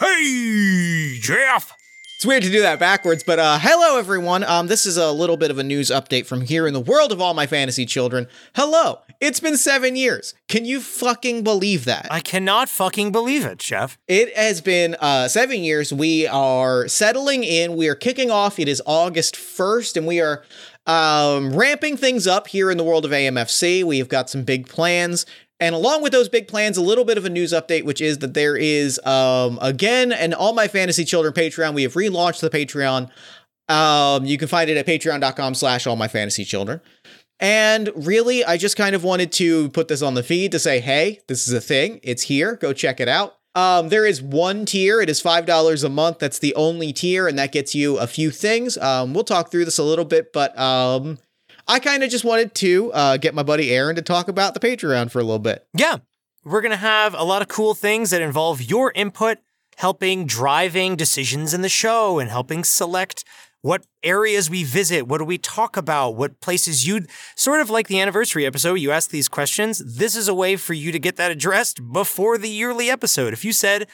Hey, Jeff. It's weird to do that backwards, but uh, hello everyone. Um, this is a little bit of a news update from here in the world of all my fantasy children. Hello, it's been seven years. Can you fucking believe that? I cannot fucking believe it, Jeff. It has been uh, seven years. We are settling in. We are kicking off. It is August 1st, and we are um, ramping things up here in the world of AMFC. We've got some big plans. And along with those big plans, a little bit of a news update, which is that there is, um, again, an All My Fantasy Children Patreon. We have relaunched the Patreon. Um, you can find it at patreon.com slash all my fantasy children. And really, I just kind of wanted to put this on the feed to say, hey, this is a thing. It's here. Go check it out. Um, there is one tier. It is $5 a month. That's the only tier, and that gets you a few things. Um, we'll talk through this a little bit, but um, I kind of just wanted to uh, get my buddy Aaron to talk about the Patreon for a little bit. Yeah, we're going to have a lot of cool things that involve your input, helping driving decisions in the show and helping select what areas we visit, what do we talk about, what places you'd sort of like the anniversary episode, you ask these questions. This is a way for you to get that addressed before the yearly episode. If you said,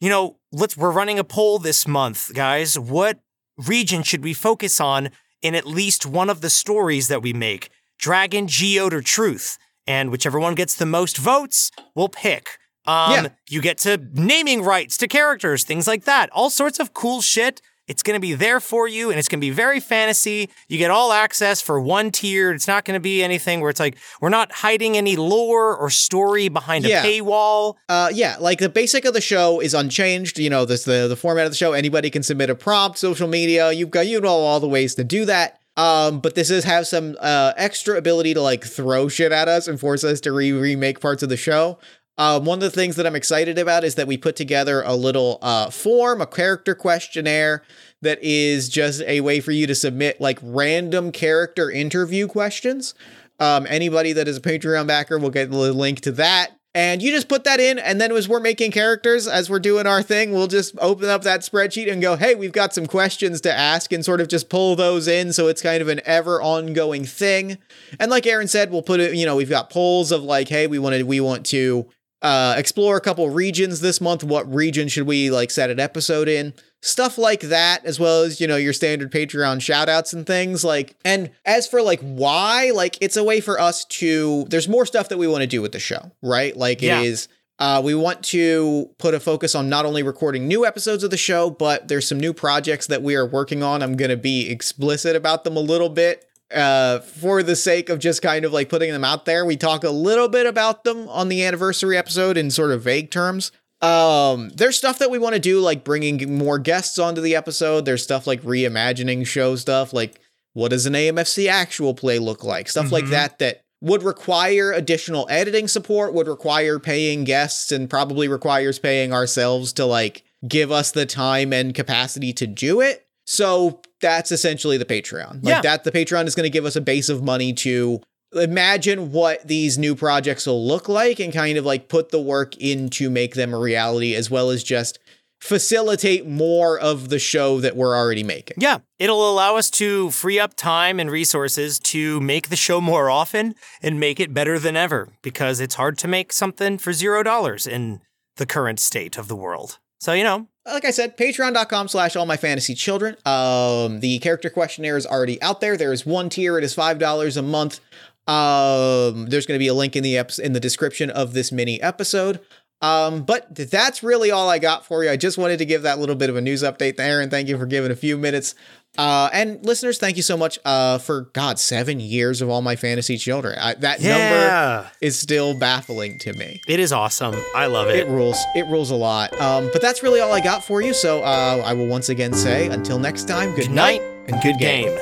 you know, let's we're running a poll this month, guys, what region should we focus on in at least one of the stories that we make? Dragon, Geode, or Truth. And whichever one gets the most votes, we'll pick. Um, Yeah. you get to naming rights to characters, things like that. All sorts of cool shit. It's going to be there for you and it's going to be very fantasy. You get all access for one tier. It's not going to be anything where it's like, we're not hiding any lore or story behind Yeah. a paywall. Uh, yeah, like the basic of the show is unchanged. You know, this the the format of the show. Anybody can submit a prompt, social media. You've got you know all the ways to do that. Um, but this is have some uh extra ability to like throw shit at us and force us to re remake parts of the show. Um, one of the things that I'm excited about is that we put together a little uh form, a character questionnaire that is just a way for you to submit like random character interview questions. Um, anybody that is a Patreon backer will get the link to that. And you just put that in, and then as we're making characters, as we're doing our thing, we'll just open up that spreadsheet and go, hey, we've got some questions to ask, and sort of just pull those in. So it's kind of an ever ongoing thing. And like Aaron said, we'll put it, you know, we've got polls of like, hey, we wanted, we want to uh, explore a couple regions this month. What region should we like set an episode in? Stuff like that, as well as, you know, your standard Patreon shout outs and things like, and as for like why, like it's a way for us to, there's more stuff that we want to do with the show, right? Like it Yeah. is, uh, we want to put a focus on not only recording new episodes of the show, but there's some new projects that we are working on. I'm going to be explicit about them a little bit uh for the sake of just kind of like putting them out there we talk a little bit about them on the anniversary episode in sort of vague terms. Um there's stuff that we want to do like bringing more guests onto the episode. There's stuff like reimagining show stuff like what does an amfc actual play look like? Stuff like Mhm. that that would require additional editing support would require paying guests and probably requires paying ourselves to like give us the time and capacity to do it so that's essentially the patreon like Yeah. that the patreon is going to give us a base of money to imagine what these new projects will look like and kind of like put the work in to make them a reality as well as just facilitate more of the show that we're already making Yeah, it'll allow us to free up time and resources to make the show more often and make it better than ever because it's hard to make something for zero dollars in the current state of the world. So, you know, like I said, patreon.com slash all my fantasy children. Um, the character questionnaire is already out there. There is one tier, it is five dollars a month. Um, there's gonna be a link in the in the description of this mini episode. Um, but that's really all I got for you. I just wanted to give that little bit of a news update there, and thank you for giving a few minutes. Uh, and listeners, thank you so much uh, for God seven years of all my fantasy children. I, that number is still baffling to me. it is awesome. I love It it. rules. It rules a lot. Um, but that's really all I got for you. So uh, I will once again say, until next time, good, Good night and good game. game.